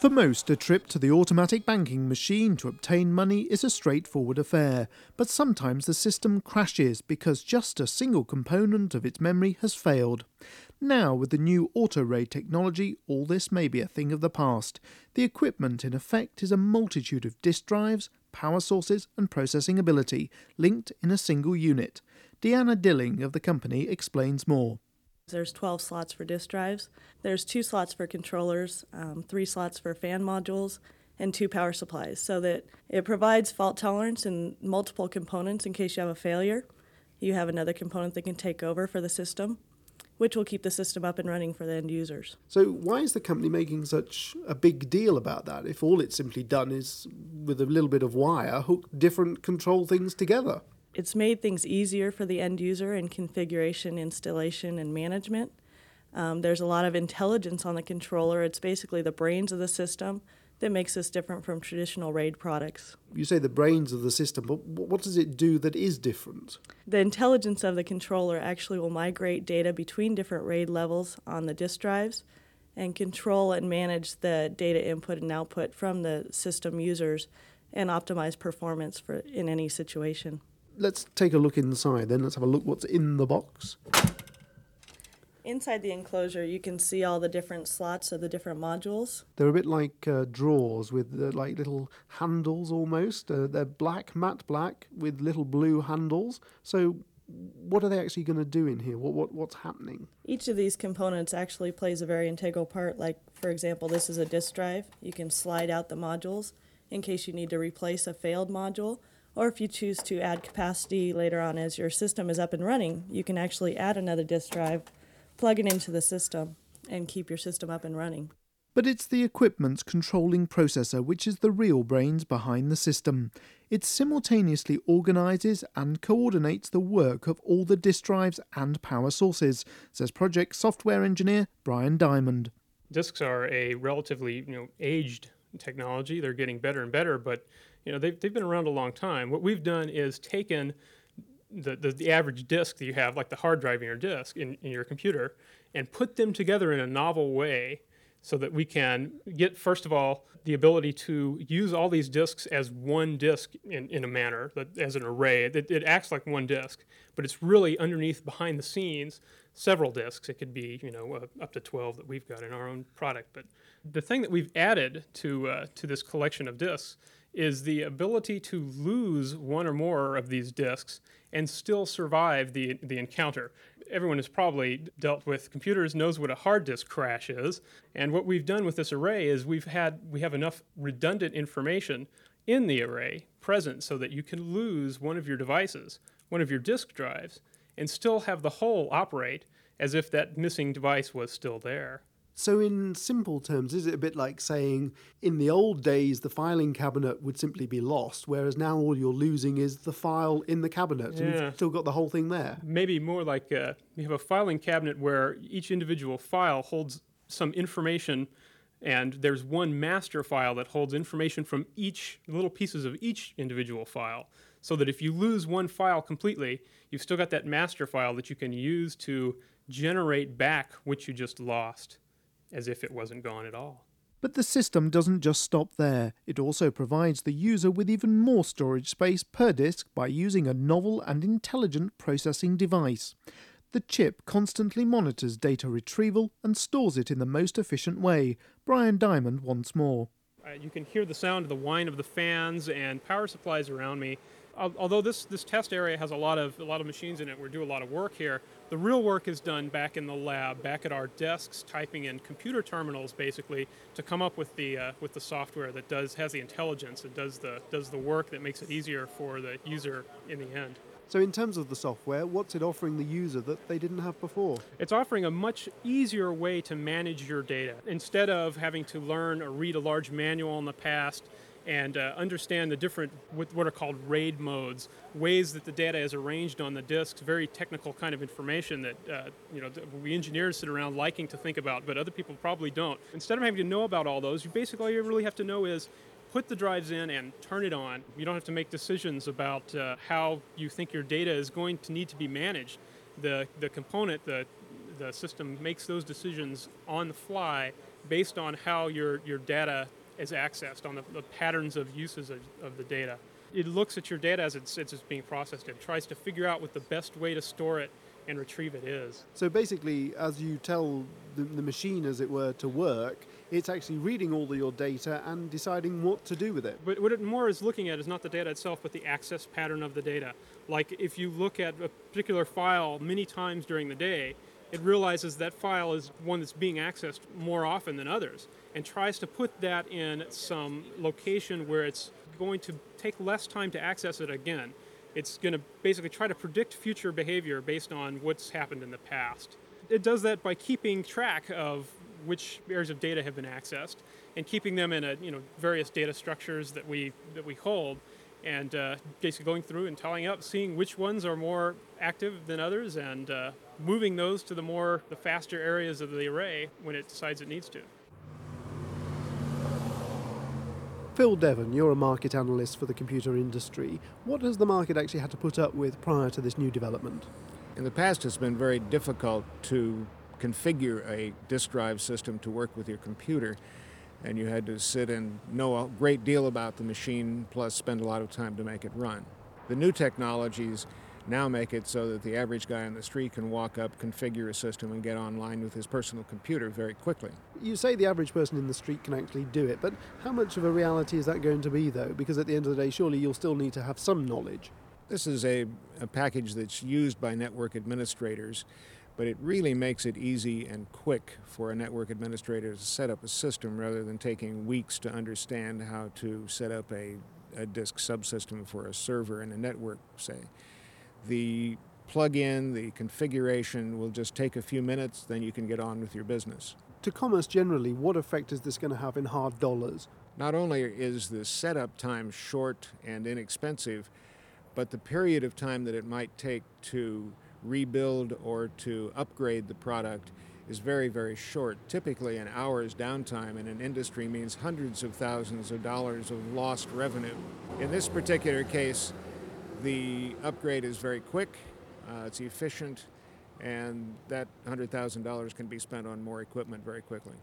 For most, a trip to the automatic banking machine to obtain money is a straightforward affair, but sometimes the system crashes because just a single component of its memory has failed. Now, with the new auto RAID technology, all this may be a thing of the past. The equipment, in effect, is a multitude of disk drives, power sources, and processing ability, linked in a single unit. Deanna Dilling of the company explains more. There's 12 slots for disk drives. There's two slots for controllers, um, three slots for fan modules, and two power supplies so that it provides fault tolerance in multiple components in case you have a failure. You have another component that can take over for the system, which will keep the system up and running for the end users. So, why is the company making such a big deal about that if all it's simply done is, with a little bit of wire, hook different control things together? It's made things easier for the end user in configuration, installation, and management. Um, there's a lot of intelligence on the controller. It's basically the brains of the system that makes us different from traditional RAID products. You say the brains of the system, but what does it do that is different? The intelligence of the controller actually will migrate data between different RAID levels on the disk drives and control and manage the data input and output from the system users and optimize performance for in any situation let's take a look inside then. Let's have a look what's in the box. Inside the enclosure, you can see all the different slots of the different modules. They're a bit like uh, drawers with uh, like little handles almost. Uh, they're black, matte black, with little blue handles. So, what are they actually going to do in here? What, what what's happening? Each of these components actually plays a very integral part. Like, for example, this is a disk drive. You can slide out the modules in case you need to replace a failed module or if you choose to add capacity later on as your system is up and running, you can actually add another disk drive, plug it into the system, and keep your system up and running. But it's the equipment's controlling processor which is the real brains behind the system. It simultaneously organises and coordinates the work of all the disk drives and power sources, says project software engineer Brian Diamond. Disks are a relatively you know aged technology. They're getting better and better, but you know, they've, they've been around a long time. What we've done is taken the, the, the, average disk that you have, like the hard drive in your disk in, in your computer, and put them together in a novel way so that we can get, first of all, the ability to use all these disks as one disk in, in a manner, as an array. It, it acts like one disk, but it's really underneath, behind the scenes, several disks. It could be, you know, uh, up to 12 that we've got in our own product. But the thing that we've added to, uh, to this collection of disks is the ability to lose one or more of these disks and still survive the, the encounter. Everyone has probably dealt with computers, knows what a hard disk crash is. And what we've done with this array is we've had we have enough redundant information in the array present so that you can lose one of your devices, one of your disk drives, and still have the whole operate as if that missing device was still there. So, in simple terms, is it a bit like saying in the old days the filing cabinet would simply be lost, whereas now all you're losing is the file in the cabinet yeah. and you've still got the whole thing there? Maybe more like uh, you have a filing cabinet where each individual file holds some information and there's one master file that holds information from each little pieces of each individual file so that if you lose one file completely you've still got that master file that you can use to generate back what you just lost as if it wasn't gone at all. But the system doesn't just stop there. It also provides the user with even more storage space per disk by using a novel and intelligent processing device. The chip constantly monitors data retrieval and stores it in the most efficient way. Brian Diamond once more. Uh, you can hear the sound of the whine of the fans and power supplies around me although this, this test area has a lot of a lot of machines in it, we do a lot of work here. The real work is done back in the lab, back at our desks, typing in computer terminals, basically, to come up with the uh, with the software that does has the intelligence, that does the does the work that makes it easier for the user in the end. So, in terms of the software, what's it offering the user that they didn't have before? It's offering a much easier way to manage your data. Instead of having to learn or read a large manual in the past, and uh, understand the different what are called RAID modes, ways that the data is arranged on the disks, very technical kind of information that uh, you know we engineers sit around liking to think about, but other people probably don't. Instead of having to know about all those, you basically all you really have to know is put the drives in and turn it on. You don't have to make decisions about uh, how you think your data is going to need to be managed. The the component, the the system makes those decisions on the fly based on how your, your data is accessed, on the, the patterns of uses of, of the data. It looks at your data as it's, it's being processed and tries to figure out what the best way to store it and retrieve it is. So basically, as you tell the, the, machine, as it were, to work, it's actually reading all of your data and deciding what to do with it. But what it more is looking at is not the data itself, but the access pattern of the data. Like if you look at a particular file many times during the day, it realizes that file is one that's being accessed more often than others and tries to put that in some location where it's going to take less time to access it again. It's going to basically try to predict future behavior based on what's happened in the past. It does that by keeping track of which areas of data have been accessed and keeping them in a, you know various data structures that we that we hold and uh, basically going through and tallying up, seeing which ones are more active than others, and uh, moving those to the more the faster areas of the array when it decides it needs to. Phil Devon, you're a market analyst for the computer industry. What has the market actually had to put up with prior to this new development? In the past, it's been very difficult to configure a disk drive system to work with your computer, and you had to sit and know a great deal about the machine, plus spend a lot of time to make it run. The new technologies now make it so that the average guy on the street can walk up, configure a system, and get online with his personal computer very quickly. You say the average person in the street can actually do it, but how much of a reality is that going to be, though? Because at the end of the day, surely you'll still need to have some knowledge. This is a, a package that's used by network administrators, but it really makes it easy and quick for a network administrator to set up a system rather than taking weeks to understand how to set up a, a disk subsystem for a server in a network, say. The plug-in, the configuration will just take a few minutes, then you can get on with your business. To commerce generally, what effect is this going to have in hard dollars? Not only is the setup time short and inexpensive, but the period of time that it might take to rebuild or to upgrade the product is very, very short. Typically, an hour's downtime in an industry means hundreds of thousands of dollars of lost revenue. In this particular case, the upgrade is very quick, uh, it's efficient, and that $100,000 can be spent on more equipment very quickly.